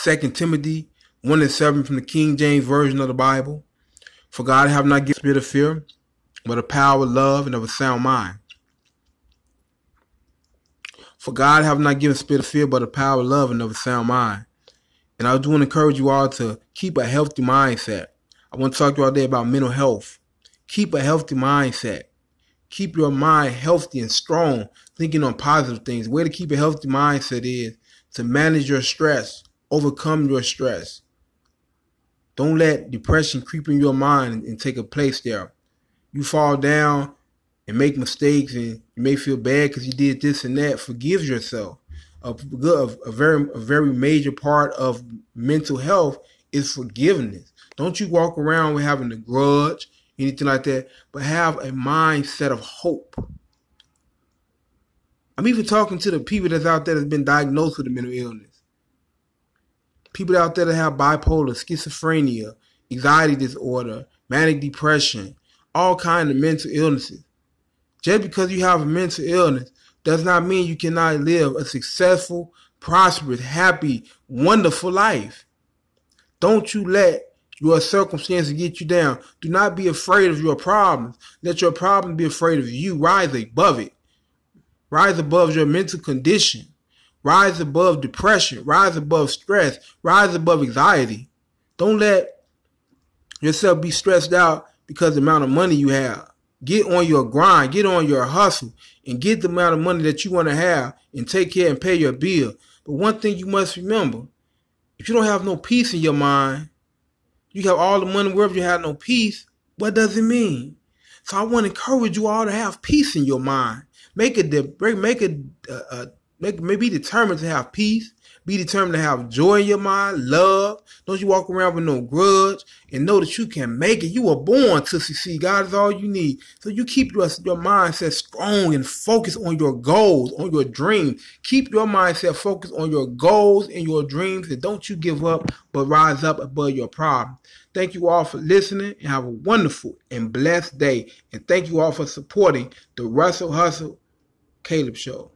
Second Timothy 1 and 7 from the King James Version of the Bible. For God have not given spirit of fear, but a power of love and of a sound mind. For God have not given spirit of fear, but a power of love and of a sound mind. And I do want to encourage you all to keep a healthy mindset. I want to talk to you all today about mental health. Keep a healthy mindset. Keep your mind healthy and strong, thinking on positive things. Way to keep a healthy mindset is to manage your stress, overcome your stress. Don't let depression creep in your mind and take a place there. You fall down and make mistakes and you may feel bad because you did this and that. Forgive yourself. A, a, a very a very major part of mental health is forgiveness. Don't you walk around with having a grudge, anything like that, but have a mindset of hope. I'm even talking to the people that's out there that's been diagnosed with a mental illness people out there that have bipolar, schizophrenia, anxiety disorder, manic depression, all kind of mental illnesses. Just because you have a mental illness does not mean you cannot live a successful, prosperous, happy, wonderful life. Don't you let your circumstances get you down. Do not be afraid of your problems. Let your problems be afraid of you. Rise above it. Rise above your mental condition. Rise above depression. Rise above stress. Rise above anxiety. Don't let yourself be stressed out because the amount of money you have. Get on your grind. Get on your hustle and get the amount of money that you want to have and take care and pay your bill. But one thing you must remember, if you don't have no peace in your mind, you have all the money wherever you have no peace, what does it mean? So I want to encourage you all to have peace in your mind. Make a make a, a, a Make, be determined to have peace. Be determined to have joy in your mind, love. Don't you walk around with no grudge and know that you can make it. You were born to succeed. God is all you need. So you keep your, your mindset strong and focus on your goals, on your dreams. Keep your mindset focused on your goals and your dreams and don't you give up, but rise up above your problem. Thank you all for listening and have a wonderful and blessed day. And thank you all for supporting the Russell Hustle Caleb Show.